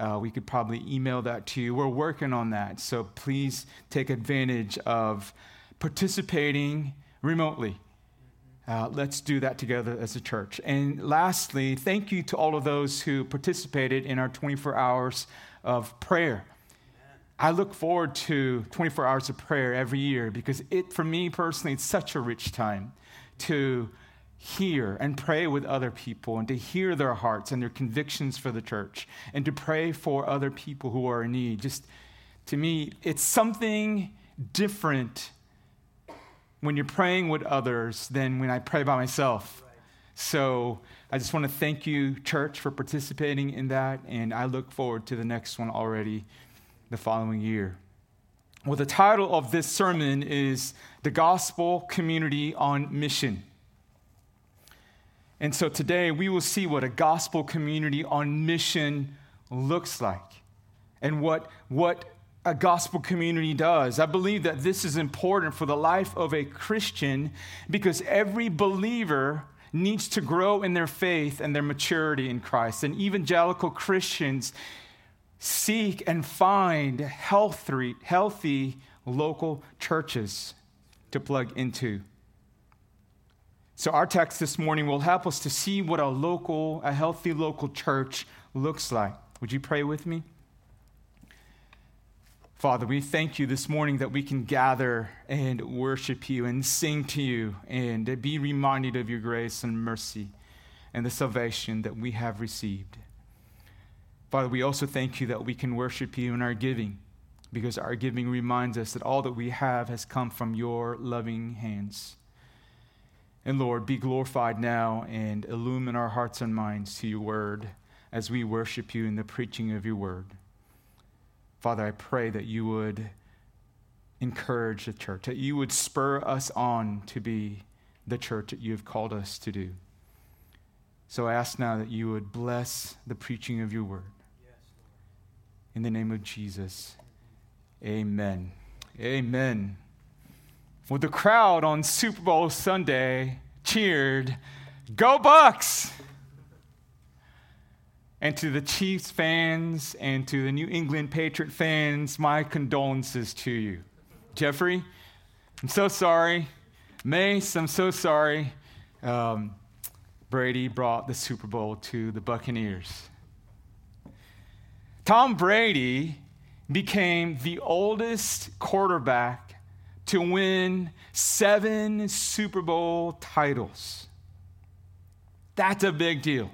uh, we could probably email that to you. We're working on that. So please take advantage of participating remotely. Uh, let's do that together as a church. And lastly, thank you to all of those who participated in our 24 hours of prayer. I look forward to 24 hours of prayer every year because it, for me personally, it's such a rich time to hear and pray with other people and to hear their hearts and their convictions for the church and to pray for other people who are in need. Just to me, it's something different when you're praying with others than when I pray by myself. So I just want to thank you, church, for participating in that, and I look forward to the next one already the following year. Well, the title of this sermon is The Gospel Community on Mission. And so today we will see what a gospel community on mission looks like and what, what a gospel community does. I believe that this is important for the life of a Christian because every believer needs to grow in their faith and their maturity in Christ. And evangelical Christians seek and find healthy, healthy local churches to plug into. So, our text this morning will help us to see what a local, a healthy local church looks like. Would you pray with me? Father, we thank you this morning that we can gather and worship you and sing to you and be reminded of your grace and mercy and the salvation that we have received. Father, we also thank you that we can worship you in our giving because our giving reminds us that all that we have has come from your loving hands. And Lord, be glorified now and illumine our hearts and minds to your word as we worship you in the preaching of your word. Father, I pray that you would encourage the church, that you would spur us on to be the church that you have called us to do. So I ask now that you would bless the preaching of your word. In the name of Jesus, amen. Amen. Well, the crowd on Super Bowl Sunday cheered, Go Bucs! And to the Chiefs fans and to the New England Patriot fans, my condolences to you. Jeffrey, I'm so sorry. Mace, I'm so sorry. Um, Brady brought the Super Bowl to the Buccaneers. Tom Brady became the oldest quarterback to win seven Super Bowl titles. That's a big deal.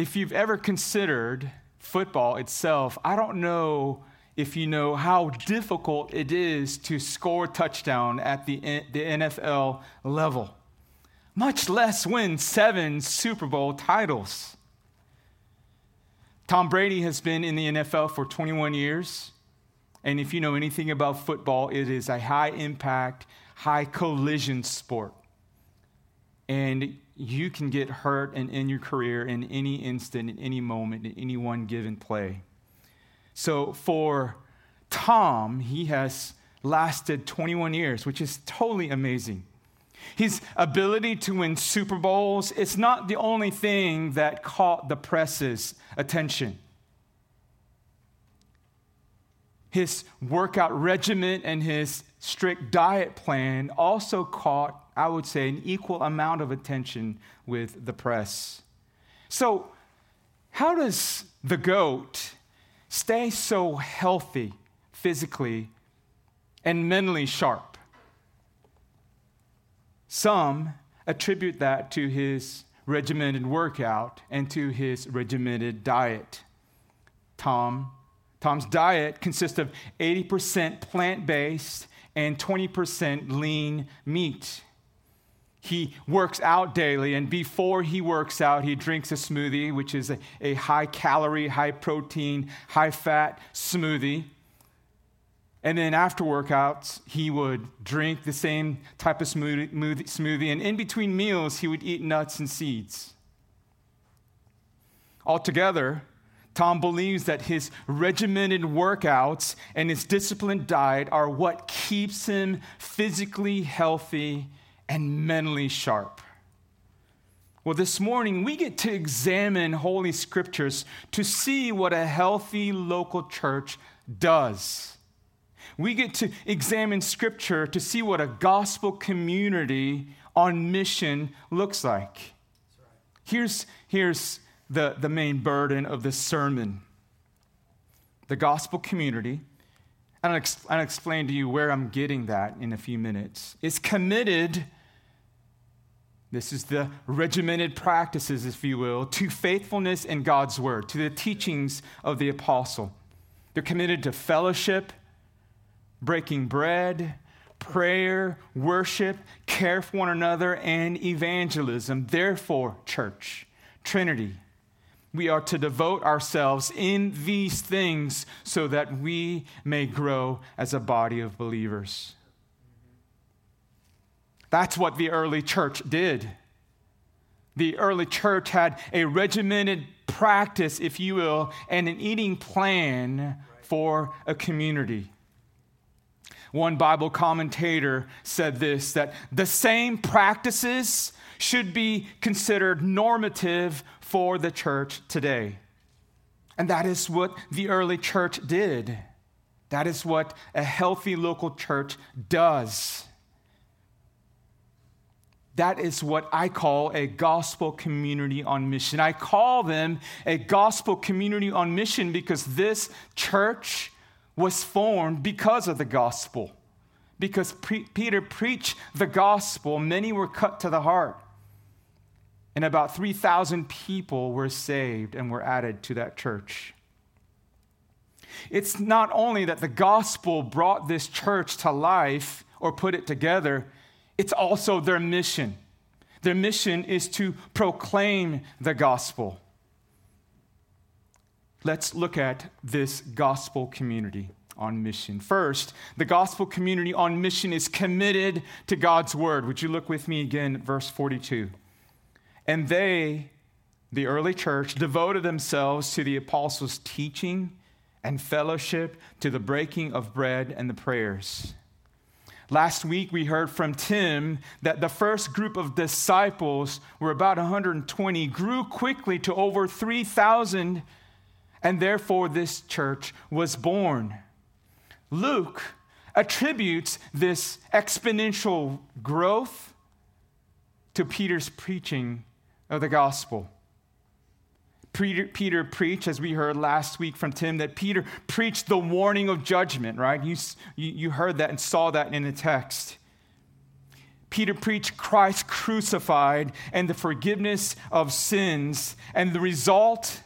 if you've ever considered football itself, I don't know if you know how difficult it is to score a touchdown at the, the NFL level, much less win seven Super Bowl titles. Tom Brady has been in the NFL for 21 years. And if you know anything about football, it is a high impact, high collision sport. And you can get hurt and in your career in any instant, in any moment, in any one given play. So for Tom, he has lasted 21 years, which is totally amazing. His ability to win Super Bowls is not the only thing that caught the press's attention. His workout regimen and his strict diet plan also caught I would say, an equal amount of attention with the press. So, how does the goat stay so healthy physically and mentally sharp? Some attribute that to his regimented workout and to his regimented diet. Tom, Tom's diet consists of 80% plant based and 20% lean meat he works out daily, and before he works out, he drinks a smoothie, which is a, a high calorie, high protein, high fat smoothie. And then after workouts, he would drink the same type of smoothie, smoothie, and in between meals, he would eat nuts and seeds. Altogether, Tom believes that his regimented workouts and his disciplined diet are what keeps him physically healthy and mentally sharp. Well, this morning we get to examine Holy Scriptures to see what a healthy local church does. We get to examine Scripture to see what a gospel community on mission looks like. Here's, here's the, the main burden of this sermon the gospel community. And I'll, I'll explain to you where I'm getting that in a few minutes. Is committed this is the regimented practices, if you will, to faithfulness in God's word, to the teachings of the apostle. They're committed to fellowship, breaking bread, prayer, worship, care for one another, and evangelism. Therefore, church, Trinity, we are to devote ourselves in these things so that we may grow as a body of believers. That's what the early church did. The early church had a regimented practice, if you will, and an eating plan for a community. One Bible commentator said this that the same practices should be considered normative for the church today. And that is what the early church did. That is what a healthy local church does. That is what I call a gospel community on mission. I call them a gospel community on mission because this church was formed because of the gospel. Because pre- Peter preached the gospel, many were cut to the heart. And about 3,000 people were saved and were added to that church. It's not only that the gospel brought this church to life or put it together, it's also their mission. Their mission is to proclaim the gospel. Let's look at this gospel community on mission. First, the gospel community on mission is committed to God's word. Would you look with me again verse 42? And they, the early church, devoted themselves to the apostles' teaching and fellowship, to the breaking of bread and the prayers. Last week, we heard from Tim that the first group of disciples were about 120, grew quickly to over 3,000, and therefore this church was born. Luke attributes this exponential growth to Peter's preaching of the gospel. Peter, Peter, preached, as we heard last week from Tim, that Peter preached the warning of judgment, right? You, you heard that and saw that in the text. Peter preached Christ crucified and the forgiveness of sins, and the result,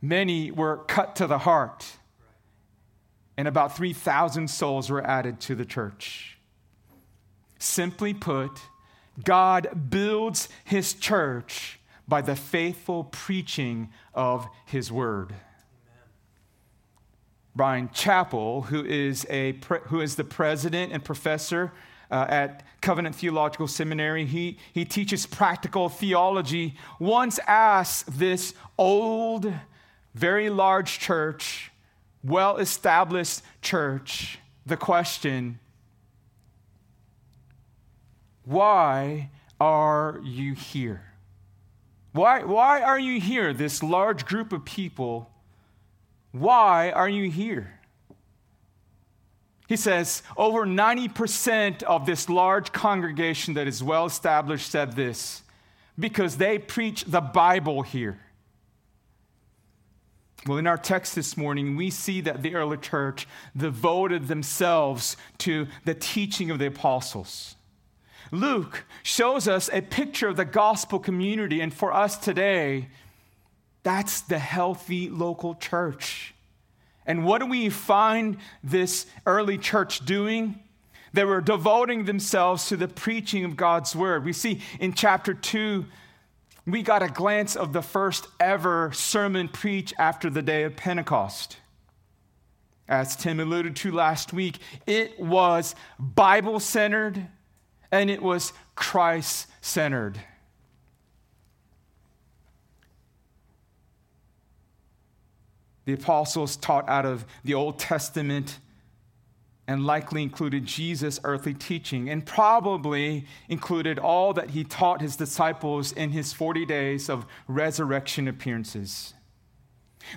many were cut to the heart, and about 3,000 souls were added to the church. Simply put, God builds his church by the faithful preaching of his word. Amen. Bryan Chapell, who is, a, who is the president and professor uh, at Covenant Theological Seminary, he, he teaches practical theology, once asked this old, very large church, well established church, the question why are you here? Why, why are you here, this large group of people? Why are you here? He says over 90% of this large congregation that is well established said this because they preach the Bible here. Well, in our text this morning, we see that the early church devoted themselves to the teaching of the apostles. Luke shows us a picture of the gospel community, and for us today, that's the healthy local church. And what do we find this early church doing? They were devoting themselves to the preaching of God's word. We see in chapter 2, we got a glance of the first ever sermon preached after the day of Pentecost. As Tim alluded to last week, it was Bible centered and it was Christ centered. The apostles taught out of the Old Testament and likely included Jesus' earthly teaching and probably included all that he taught his disciples in his 40 days of resurrection appearances.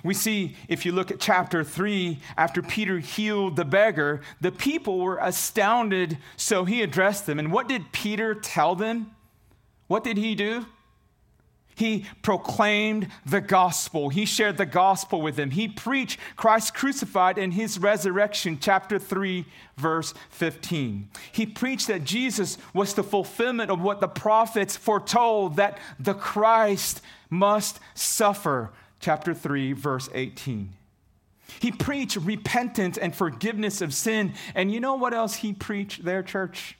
We see, if you look at chapter 3, after Peter healed the beggar, the people were astounded, so he addressed them. And what did Peter tell them? What did he do? He proclaimed the gospel. He shared the gospel with them. He preached Christ crucified and his resurrection, chapter 3, verse 15. He preached that Jesus was the fulfillment of what the prophets foretold that the Christ must suffer, chapter 3, verse 18. He preached repentance and forgiveness of sin. And you know what else he preached there, church?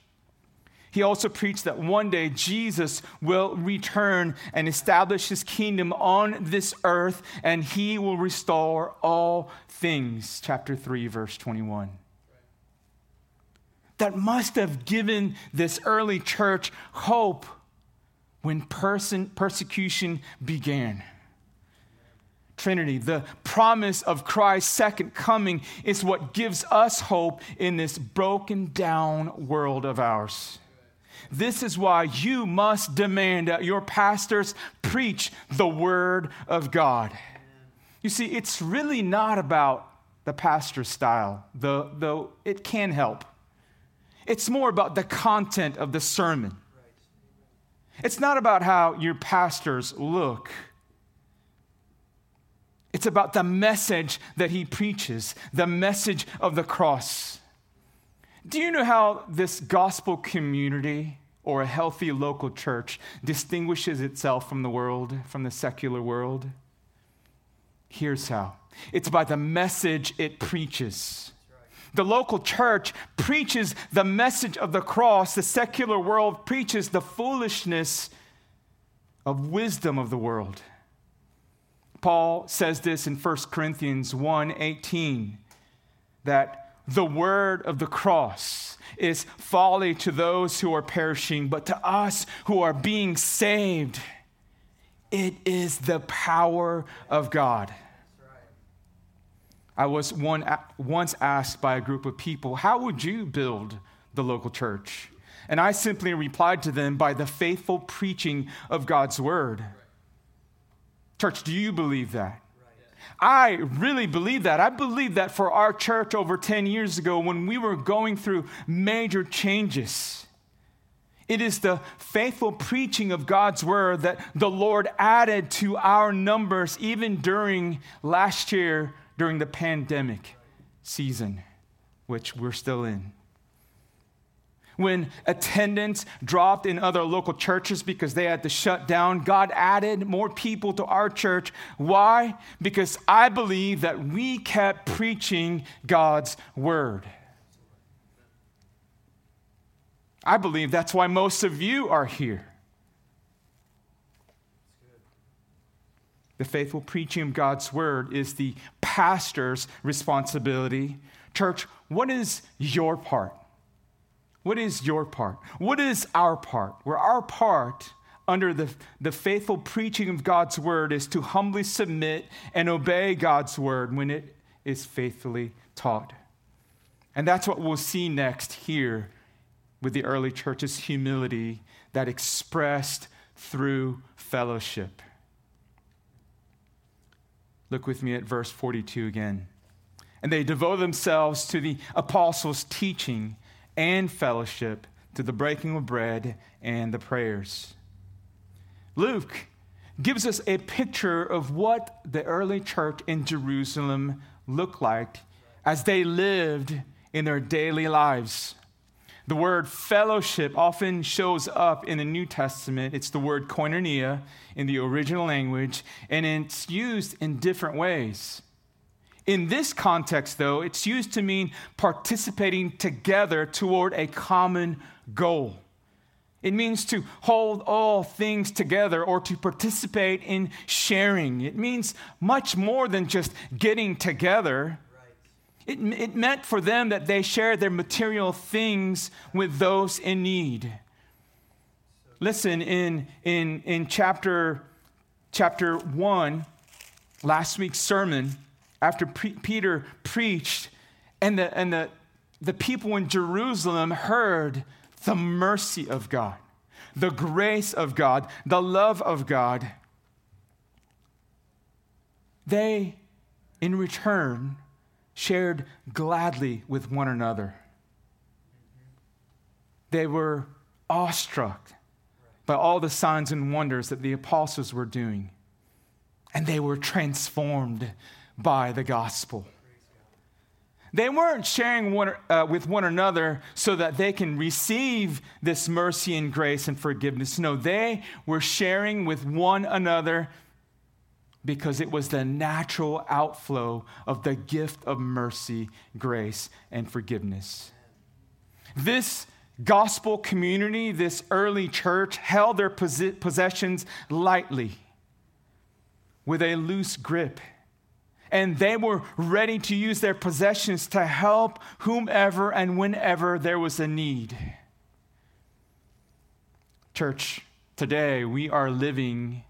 He also preached that one day Jesus will return and establish his kingdom on this earth and he will restore all things. Chapter 3, verse 21. That must have given this early church hope when person, persecution began. Trinity, the promise of Christ's second coming, is what gives us hope in this broken down world of ours. This is why you must demand that your pastors preach the Word of God. You see, it's really not about the pastor's style, though, though it can help. It's more about the content of the sermon. It's not about how your pastors look. It's about the message that he preaches, the message of the cross. Do you know how this gospel community or a healthy local church distinguishes itself from the world, from the secular world? Here's how it's by the message it preaches. The local church preaches the message of the cross. The secular world preaches the foolishness of wisdom of the world. Paul says this in 1 Corinthians 1 18 that the word of the cross is folly to those who are perishing, but to us who are being saved, it is the power of God. I was one, once asked by a group of people, How would you build the local church? And I simply replied to them by the faithful preaching of God's word. Church, do you believe that? I really believe that. I believe that for our church over 10 years ago when we were going through major changes. It is the faithful preaching of God's word that the Lord added to our numbers even during last year, during the pandemic season, which we're still in when attendance dropped in other local churches because they had to shut down, God added more people to our church. Why? Because I believe that we kept preaching God's word. I believe that's why most of you are here. The faithful preaching of God's word is the pastor's responsibility. Church, what is your part? What is your part? What is our part? Where our part under the, the faithful preaching of God's word is to humbly submit and obey God's word when it is faithfully taught. And that's what we'll see next here with the early church's humility that expressed through fellowship. Look with me at verse 42 again. And they devote themselves to the apostles' teaching and fellowship, to the breaking of bread and the prayers. Luke gives us a picture of what the early church in Jerusalem looked like as they lived in their daily lives. The word fellowship often shows up in the New Testament. It's the word koinonia in the original language, and it's used in different ways. In this context, though, it's used to mean participating together toward a common goal. It means to hold all things together or to participate in sharing. It means much more than just getting together. It, it meant for them that they shared their material things with those in need. Listen, in, in, in chapter, chapter 1, last week's sermon, after Peter preached, and the, and the the people in Jerusalem heard the mercy of God, the grace of God, the love of God, they, in return, shared gladly with one another. They were awestruck by all the signs and wonders that the apostles were doing, and they were transformed by the gospel. They weren't sharing one, uh, with one another so that they can receive this mercy and grace and forgiveness. No, they were sharing with one another because it was the natural outflow of the gift of mercy, grace, and forgiveness. This gospel community, this early church, held their possessions lightly with a loose grip and they were ready to use their possessions to help whomever and whenever there was a need. Church, today we are living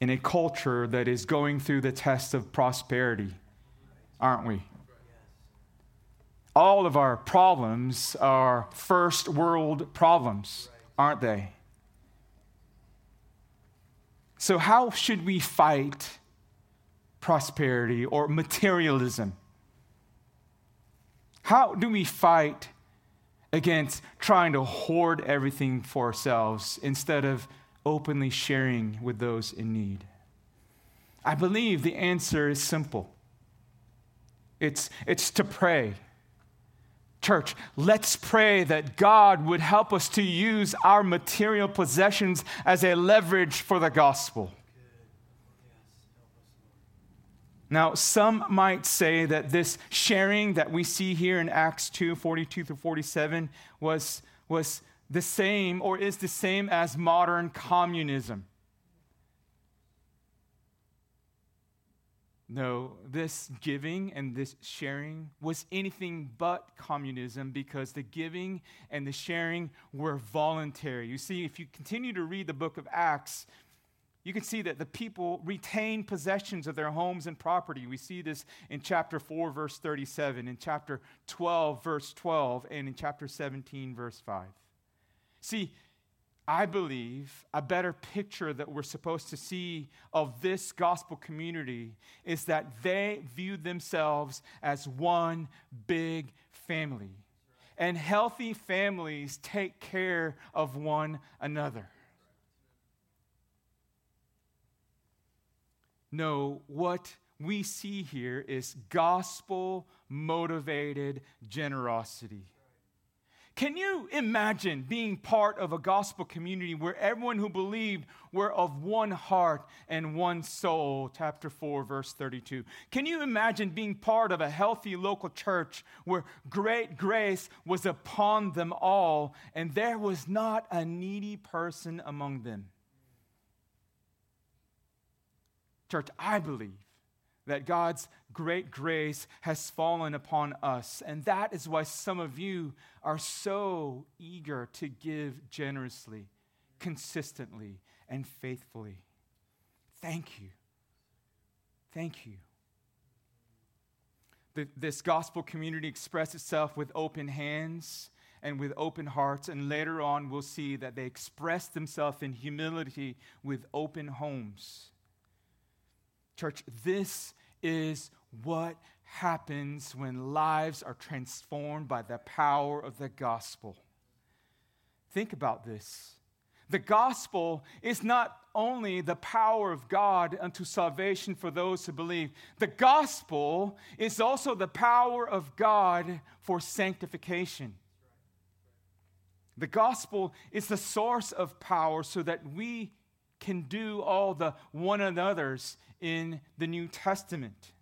in a culture that is going through the test of prosperity, aren't we? All of our problems are first world problems, aren't they? So, how should we fight? Prosperity or materialism? How do we fight against trying to hoard everything for ourselves instead of openly sharing with those in need? I believe the answer is simple it's, it's to pray. Church, let's pray that God would help us to use our material possessions as a leverage for the gospel. Now, some might say that this sharing that we see here in Acts 2 42 through 47 was, was the same or is the same as modern communism. No, this giving and this sharing was anything but communism because the giving and the sharing were voluntary. You see, if you continue to read the book of Acts, you can see that the people retain possessions of their homes and property. We see this in chapter 4, verse 37, in chapter 12, verse 12, and in chapter 17, verse 5. See, I believe a better picture that we're supposed to see of this gospel community is that they view themselves as one big family. And healthy families take care of one another. No, what we see here is gospel motivated generosity. Can you imagine being part of a gospel community where everyone who believed were of one heart and one soul? Chapter 4, verse 32. Can you imagine being part of a healthy local church where great grace was upon them all and there was not a needy person among them? Church, I believe that God's great grace has fallen upon us. And that is why some of you are so eager to give generously, consistently, and faithfully. Thank you. Thank you. The, this gospel community expressed itself with open hands and with open hearts. And later on, we'll see that they expressed themselves in humility with open homes. Church, this is what happens when lives are transformed by the power of the gospel. Think about this. The gospel is not only the power of God unto salvation for those who believe, the gospel is also the power of God for sanctification. The gospel is the source of power so that we can do all the one another's in the New Testament.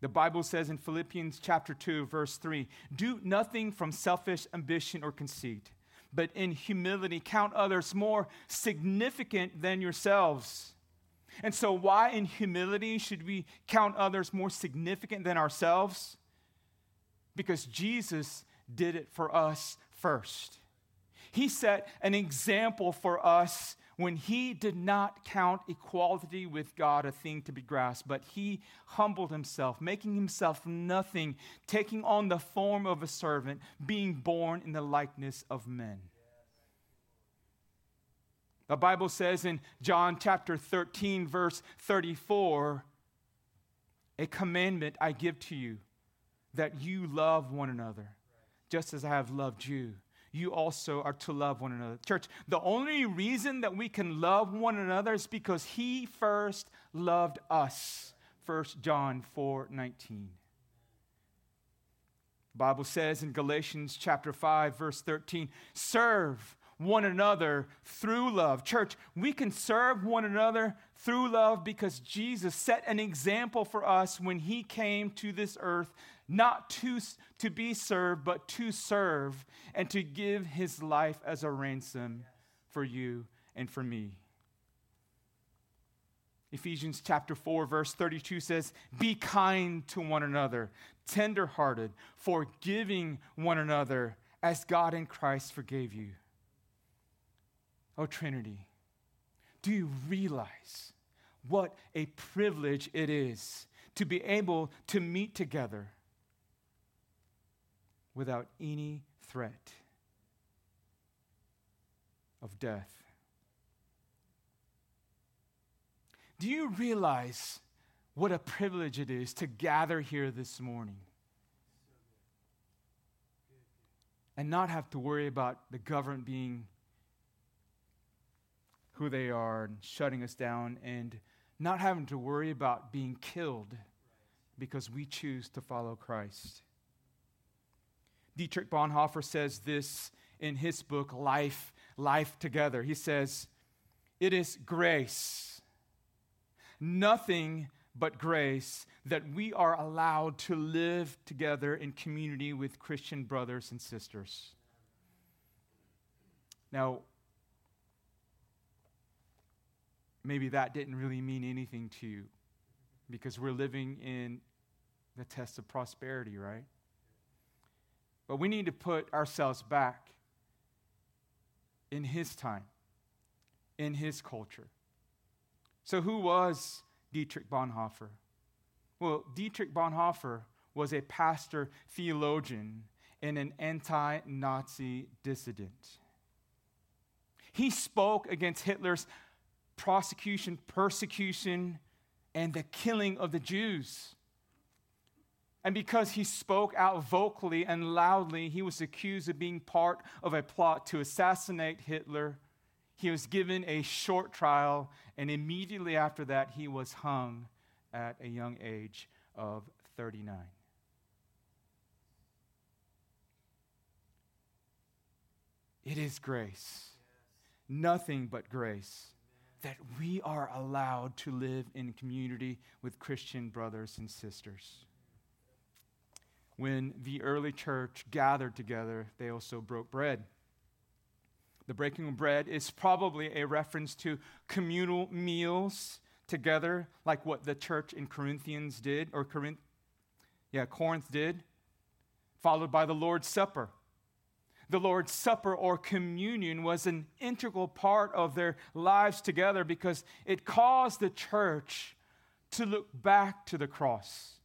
The Bible says in Philippians chapter 2 verse 3, do nothing from selfish ambition or conceit, but in humility count others more significant than yourselves. And so why in humility should we count others more significant than ourselves? Because Jesus did it for us first. He set an example for us when he did not count equality with God a thing to be grasped, but he humbled himself, making himself nothing, taking on the form of a servant, being born in the likeness of men. The Bible says in John chapter 13, verse 34, a commandment I give to you that you love one another, just as I have loved you. You also are to love one another. Church, the only reason that we can love one another is because He first loved us. 1 John 4 19. The Bible says in Galatians chapter 5, verse 13, serve one another through love. Church, we can serve one another through love because Jesus set an example for us when he came to this earth, not to, to be served, but to serve and to give his life as a ransom for you and for me. Ephesians chapter 4, verse 32 says, Be kind to one another, tenderhearted, forgiving one another as God in Christ forgave you. Oh, Trinity, do you realize what a privilege it is to be able to meet together without any threat of death? Do you realize what a privilege it is to gather here this morning? And not have to worry about the government being who they are and shutting us down and not having to worry about being killed because we choose to follow Christ. Dietrich Bonhoeffer says this in his book, Life, Life Together. He says, It is grace, nothing but grace, that we are allowed to live together in community with Christian brothers and sisters. Now, maybe that didn't really mean anything to you because we're living in the test of prosperity, right? But we need to put ourselves back in his time, in his culture. So, who was Dietrich Bonhoeffer? Well, Dietrich Bonhoeffer was a pastor theologian and an anti Nazi dissident. He spoke against Hitler's prosecution, persecution, and the killing of the Jews. And because he spoke out vocally and loudly, he was accused of being part of a plot to assassinate Hitler. He was given a short trial, and immediately after that, he was hung at a young age of 39. It is grace, nothing but grace that we are allowed to live in community with Christian brothers and sisters. When the early church gathered together, they also broke bread. The breaking of bread is probably a reference to communal meals together, like what the church in Corinthians did, or Corinth, yeah, Corinth did, followed by the Lord's Supper the Lord's Supper or communion was an integral part of their lives together because it caused the church to look back to the cross,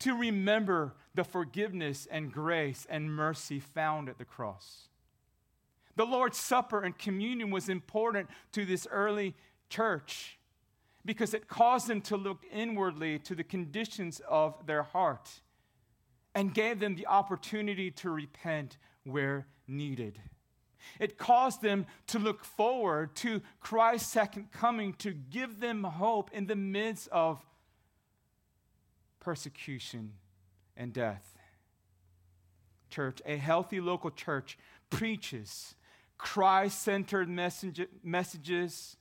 to remember the forgiveness and grace and mercy found at the cross. The Lord's Supper and communion was important to this early church because it caused them to look inwardly to the conditions of their heart and gave them the opportunity to repent where needed. It caused them to look forward to Christ's second coming to give them hope in the midst of persecution and death. Church, a healthy local church preaches Christ centered messages,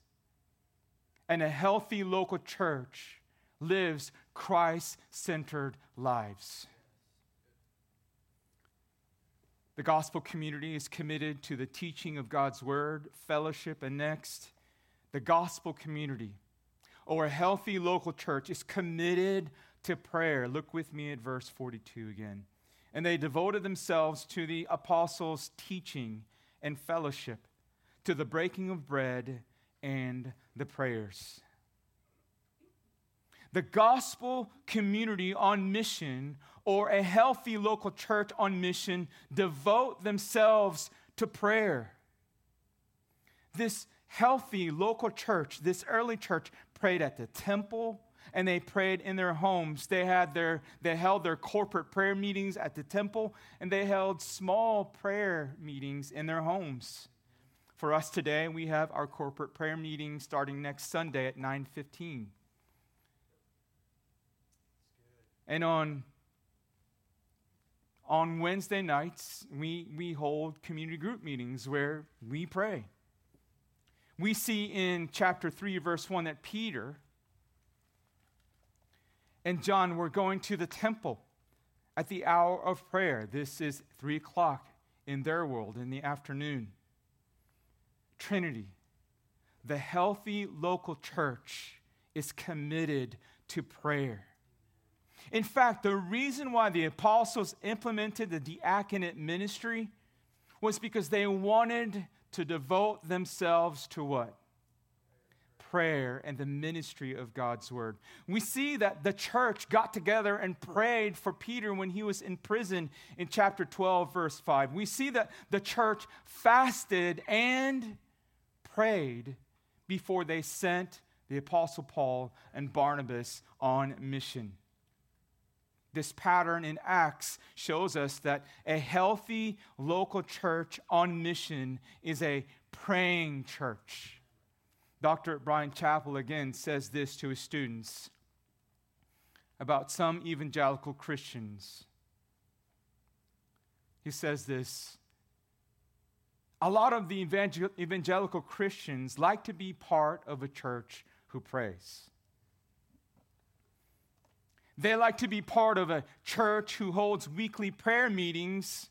and a healthy local church lives Christ centered lives. The gospel community is committed to the teaching of God's word, fellowship, and next, the gospel community or a healthy local church is committed to prayer. Look with me at verse 42 again. And they devoted themselves to the apostles' teaching and fellowship, to the breaking of bread and the prayers. The gospel community on mission or a healthy local church on mission devote themselves to prayer. This healthy local church, this early church, prayed at the temple and they prayed in their homes. They had their they held their corporate prayer meetings at the temple and they held small prayer meetings in their homes. For us today, we have our corporate prayer meeting starting next Sunday at 9:15. And on on Wednesday nights, we, we hold community group meetings where we pray. We see in chapter 3, verse 1, that Peter and John were going to the temple at the hour of prayer. This is 3 o'clock in their world in the afternoon. Trinity, the healthy local church, is committed to prayer. In fact, the reason why the apostles implemented the diaconate ministry was because they wanted to devote themselves to what? Prayer and the ministry of God's word. We see that the church got together and prayed for Peter when he was in prison in chapter 12, verse 5. We see that the church fasted and prayed before they sent the apostle Paul and Barnabas on mission. This pattern in Acts shows us that a healthy local church on mission is a praying church. Dr. Bryan Chapell again says this to his students about some evangelical Christians. He says this A lot of the evangel- evangelical Christians like to be part of a church who prays. They like to be part of a church who holds weekly prayer meetings.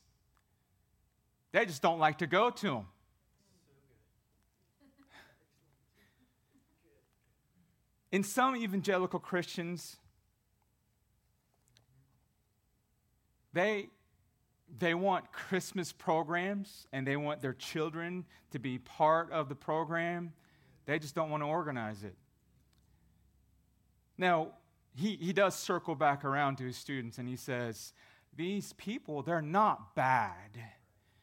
They just don't like to go to them. In some evangelical Christians, they, they want Christmas programs and they want their children to be part of the program. They just don't want to organize it. Now, he, he does circle back around to his students and he says, These people, they're not bad.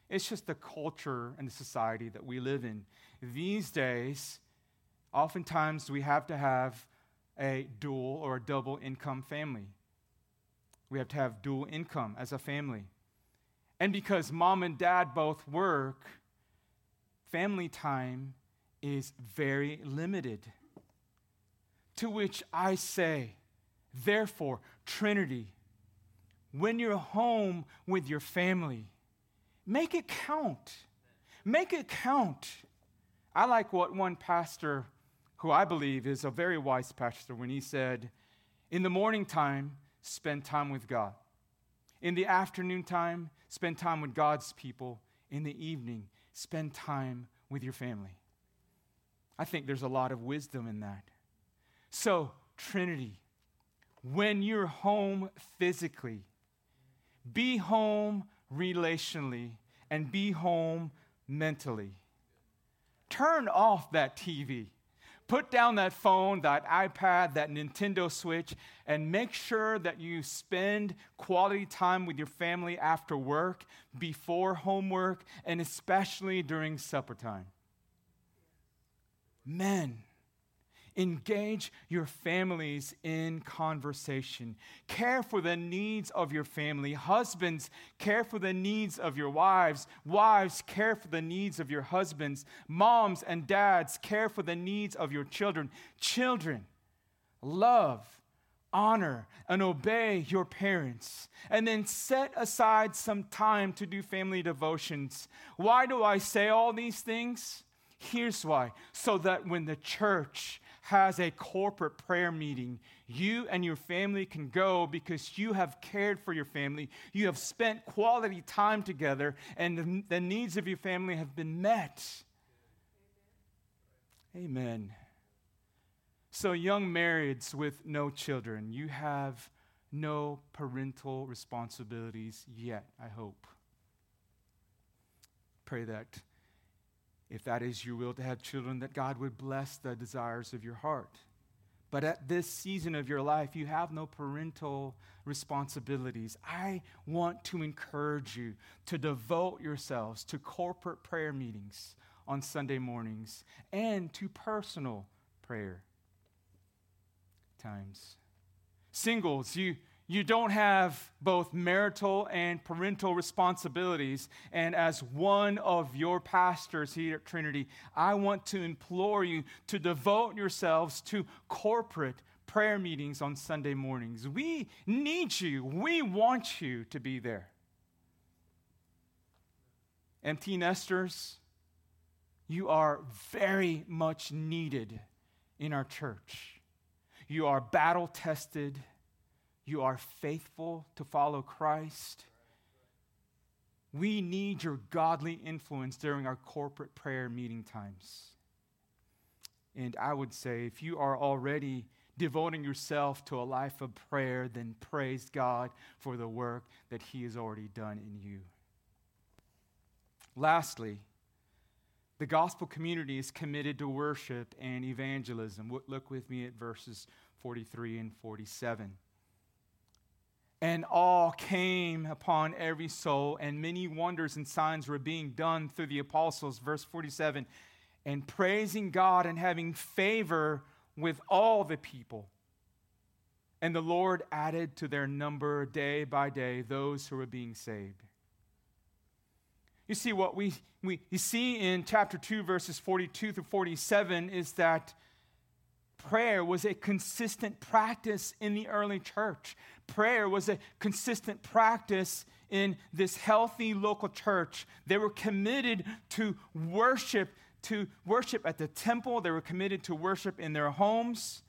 It's just the culture and the society that we live in. These days, oftentimes we have to have a dual or a double income family. We have to have dual income as a family. And because mom and dad both work, family time is very limited. To which I say, Therefore, Trinity, when you're home with your family, make it count. Make it count. I like what one pastor, who I believe is a very wise pastor, when he said, In the morning time, spend time with God. In the afternoon time, spend time with God's people. In the evening, spend time with your family. I think there's a lot of wisdom in that. So, Trinity, when you're home physically, be home relationally, and be home mentally. Turn off that TV. Put down that phone, that iPad, that Nintendo Switch, and make sure that you spend quality time with your family after work, before homework, and especially during supper time. Men, Engage your families in conversation. Care for the needs of your family. Husbands, care for the needs of your wives. Wives, care for the needs of your husbands. Moms and dads, care for the needs of your children. Children, love, honor, and obey your parents. And then set aside some time to do family devotions. Why do I say all these things? Here's why so that when the church has a corporate prayer meeting, you and your family can go because you have cared for your family. You have spent quality time together, and the, needs of your family have been met. Amen. So, young marrieds with no children, you have no parental responsibilities yet, I hope. Pray that if that is your will to have children, that God would bless the desires of your heart. But at this season of your life, you have no parental responsibilities. I want to encourage you to devote yourselves to corporate prayer meetings on Sunday mornings and to personal prayer times. Singles, you you don't have both marital and parental responsibilities. And as one of your pastors here at Trinity, I want to implore you to devote yourselves to corporate prayer meetings on Sunday mornings. We need you, we want you to be there. Empty nesters, you are very much needed in our church. You are battle tested you are faithful to follow Christ. We need your godly influence during our corporate prayer meeting times. And I would say, if you are already devoting yourself to a life of prayer, then praise God for the work that He has already done in you. Lastly, the gospel community is committed to worship and evangelism. Look with me at verses 43 and 47 and awe came upon every soul, and many wonders and signs were being done through the apostles. Verse 47 and praising God and having favor with all the people. And the Lord added to their number day by day those who were being saved. You see, what we, we see in chapter 2, verses 42 through 47 is that prayer was a consistent practice in the early church. Prayer was a consistent practice in this healthy local church. They were committed to worship, to worship at the temple. They were committed to worship in their homes.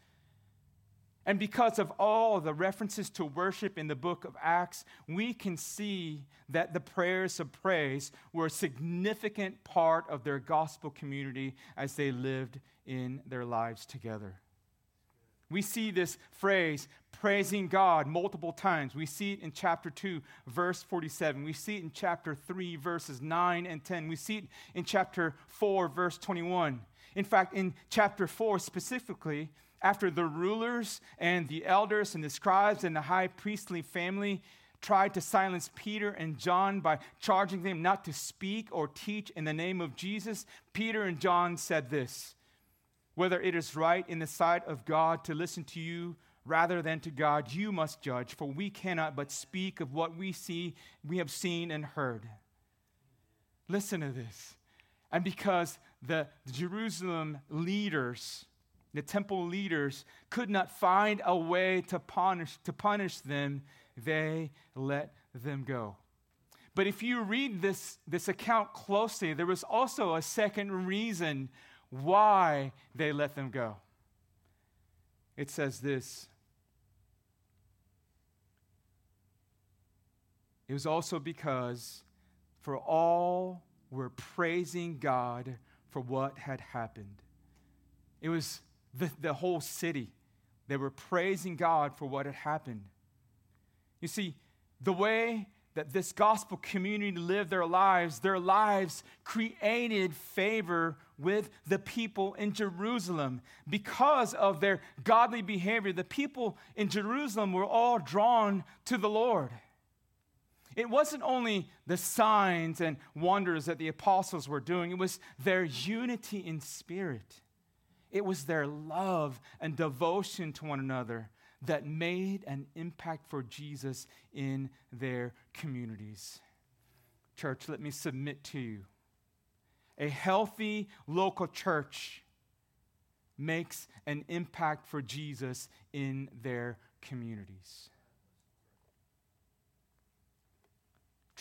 And because of all the references to worship in the book of Acts, we can see that the prayers of praise were a significant part of their gospel community as they lived in their lives together. We see this phrase, praising God, multiple times. We see it in chapter 2, verse 47. We see it in chapter 3, verses 9 and 10. We see it in chapter 4, verse 21. In fact, in chapter 4 specifically, after the rulers and the elders and the scribes and the high priestly family tried to silence Peter and John by charging them not to speak or teach in the name of Jesus, Peter and John said this whether it is right in the sight of God to listen to you rather than to God, you must judge, for we cannot but speak of what we see, we have seen and heard. Listen to this. And because the Jerusalem leaders, the temple leaders, could not find a way to punish, to punish them, they let them go. But if you read this, this account closely, there was also a second reason why they let them go. It says this It was also because for all were praising God for what had happened. It was the, the whole city. They were praising God for what had happened. You see, the way that this gospel community lived their lives, their lives created favor with the people in Jerusalem. Because of their godly behavior, the people in Jerusalem were all drawn to the Lord. It wasn't only the signs and wonders that the apostles were doing, it was their unity in spirit. It was their love and devotion to one another that made an impact for Jesus in their communities. Church, let me submit to you. A healthy local church makes an impact for Jesus in their communities.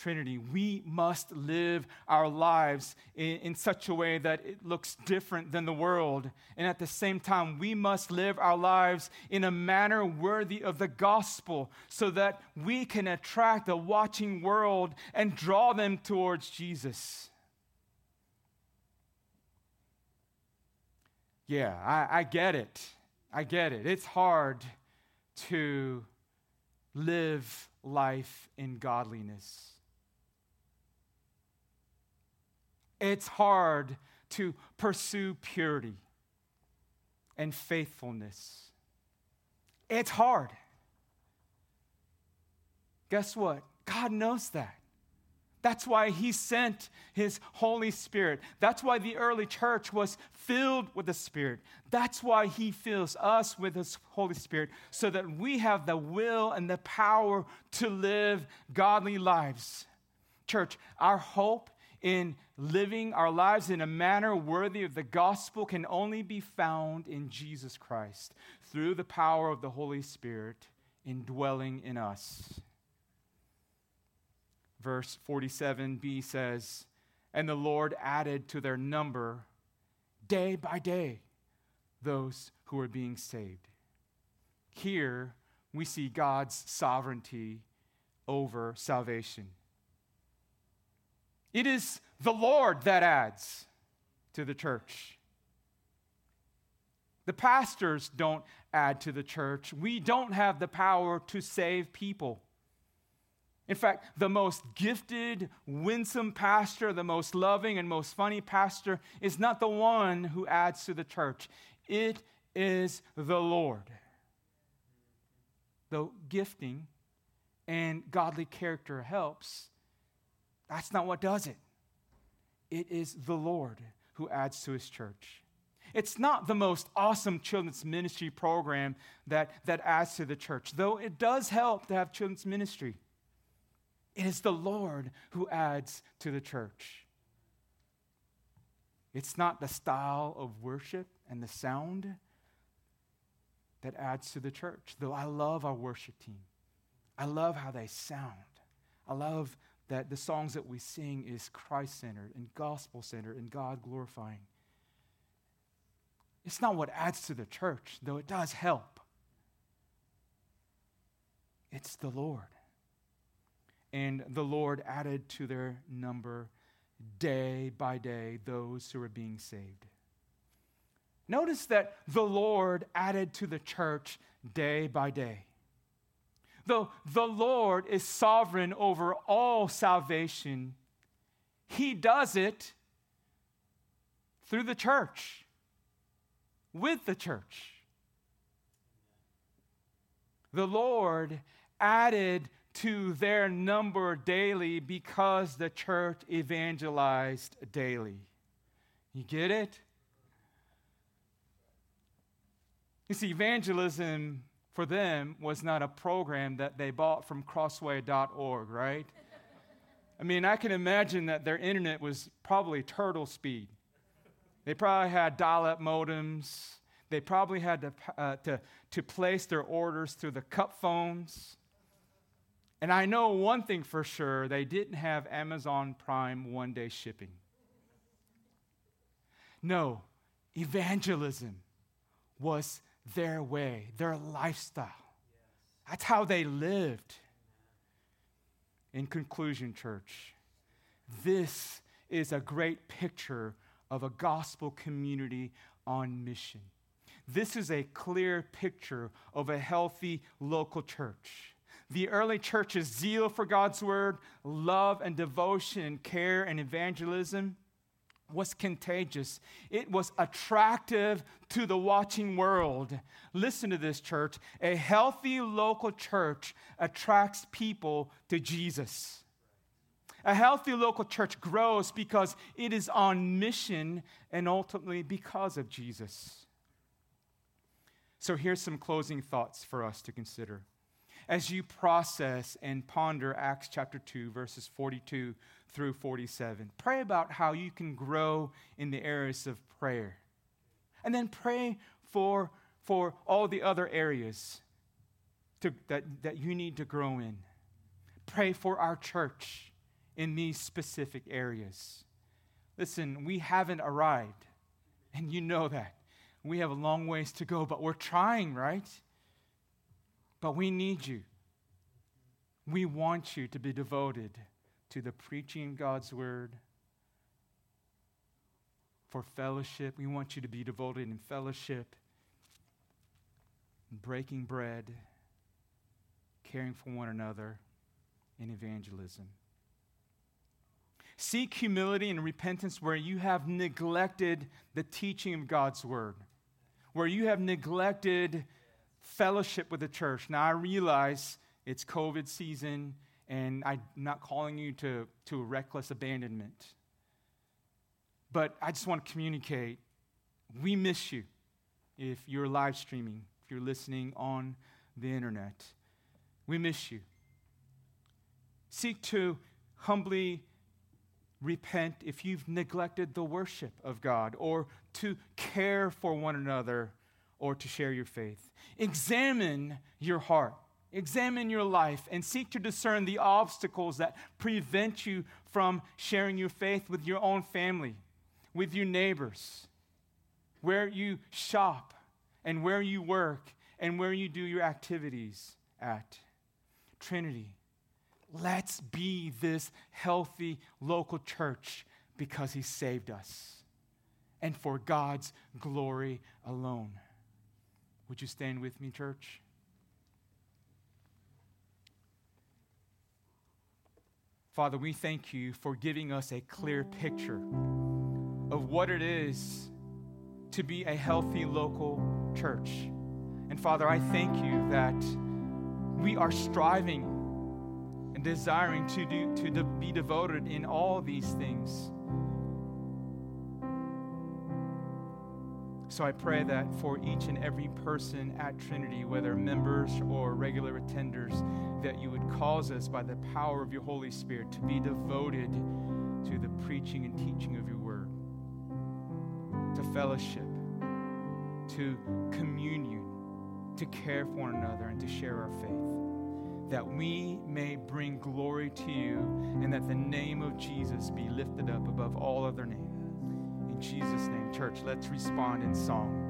Trinity. We must live our lives in, in, such a way that it looks different than the world. And at the same time, we must live our lives in a manner worthy of the gospel so that we can attract a watching world and draw them towards Jesus. Yeah, I, I get it. I get it. It's hard to live life in godliness. It's hard to pursue purity and faithfulness. It's hard. Guess what? God knows that. That's why he sent his Holy Spirit. That's why the early church was filled with the Spirit. That's why he fills us with his Holy Spirit so that we have the will and the power to live godly lives. Church, our hope in living our lives in a manner worthy of the gospel can only be found in Jesus Christ through the power of the Holy Spirit indwelling in us. Verse 47b says, And the Lord added to their number day by day those who are being saved. Here we see God's sovereignty over salvation. It is the Lord that adds to the church. The pastors don't add to the church. We don't have the power to save people. In fact, the most gifted, winsome pastor, the most loving and most funny pastor is not the one who adds to the church. It is the Lord. Though gifting and godly character helps, that's not what does it. It is the Lord who adds to his church. It's not the most awesome children's ministry program that, that adds to the church, though it does help to have children's ministry. It is the Lord who adds to the church. It's not the style of worship and the sound that adds to the church, though I love our worship team. I love how they sound. I love that the songs that we sing is Christ centered and gospel centered and God glorifying. It's not what adds to the church, though it does help. It's the Lord. And the Lord added to their number day by day those who were being saved. Notice that the Lord added to the church day by day. Though the Lord is sovereign over all salvation, He does it through the church, with the church. The Lord added to their number daily because the church evangelized daily. You get it? You see, evangelism for them was not a program that they bought from crossway.org, right? I mean, I can imagine that their internet was probably turtle speed. They probably had dial up modems. They probably had to, uh, to, to place their orders through the cup phones. And I know one thing for sure they didn't have Amazon Prime one day shipping. No, evangelism was their way, their lifestyle. That's how they lived. In conclusion, church, this is a great picture of a gospel community on mission. This is a clear picture of a healthy local church. The early church's zeal for God's word, love and devotion and care and evangelism was contagious. It was attractive to the watching world. Listen to this, church. A healthy local church attracts people to Jesus. A healthy local church grows because it is on mission and ultimately because of Jesus. So here's some closing thoughts for us to consider as you process and ponder Acts chapter 2, verses 42 through 47. Pray about how you can grow in the areas of prayer. And then pray for, for all the other areas to, that, that you need to grow in. Pray for our church in these specific areas. Listen, we haven't arrived, and you know that. We have a long ways to go, but we're trying, right? But we need you. We want you to be devoted to the preaching of God's word, for fellowship. We want you to be devoted in fellowship, breaking bread, caring for one another, in evangelism. Seek humility and repentance where you have neglected the teaching of God's word, where you have neglected fellowship with the church. Now, I realize it's COVID season, and I'm not calling you to, to reckless abandonment. But I just want to communicate we miss you if you're live streaming, if you're listening on the internet. We miss you. Seek to humbly repent if you've neglected the worship of God or to care for one another or to share your faith. Examine your heart. Examine your life and seek to discern the obstacles that prevent you from sharing your faith with your own family, with your neighbors, where you shop, and where you work, and where you do your activities at. Trinity, let's be this healthy local church because He saved us and for God's glory alone. Would you stand with me, church? Father, we thank you for giving us a clear picture of what it is to be a healthy local church. And Father, I thank you that we are striving and desiring to, do, to de- be devoted in all these things. So I pray that for each and every person at Trinity, whether members or regular attenders, that you would cause us by the power of your Holy Spirit to be devoted to the preaching and teaching of your word, to fellowship, to communion to care for one another and to share our faith, that we may bring glory to you and that the name of Jesus be lifted up above all other names. In Jesus' name, church, let's respond in song.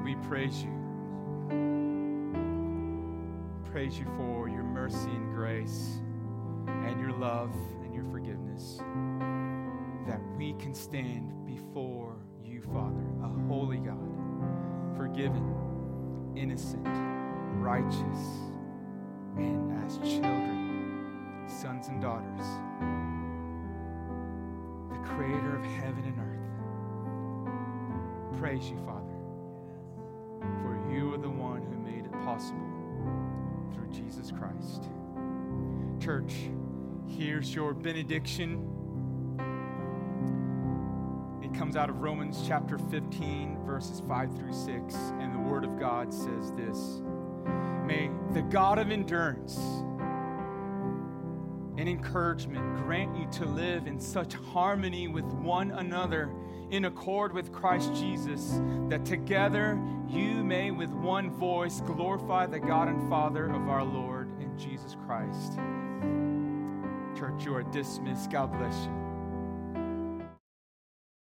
Father, we praise you. Praise you for your mercy and grace and your love and your forgiveness. That we can stand before you, Father, a holy God, forgiven, innocent, righteous, and as children, sons and daughters, the creator of heaven and earth. Praise you, Father, through Jesus Christ. Church, here's your benediction. It comes out of Romans chapter 15, verses 5 through 6, and the Word of God says this May the God of endurance and encouragement grant you to live in such harmony with one another in accord with Christ Jesus, that together you may with one voice glorify the God and Father of our Lord and Jesus Christ. Church, you are dismissed. God bless you.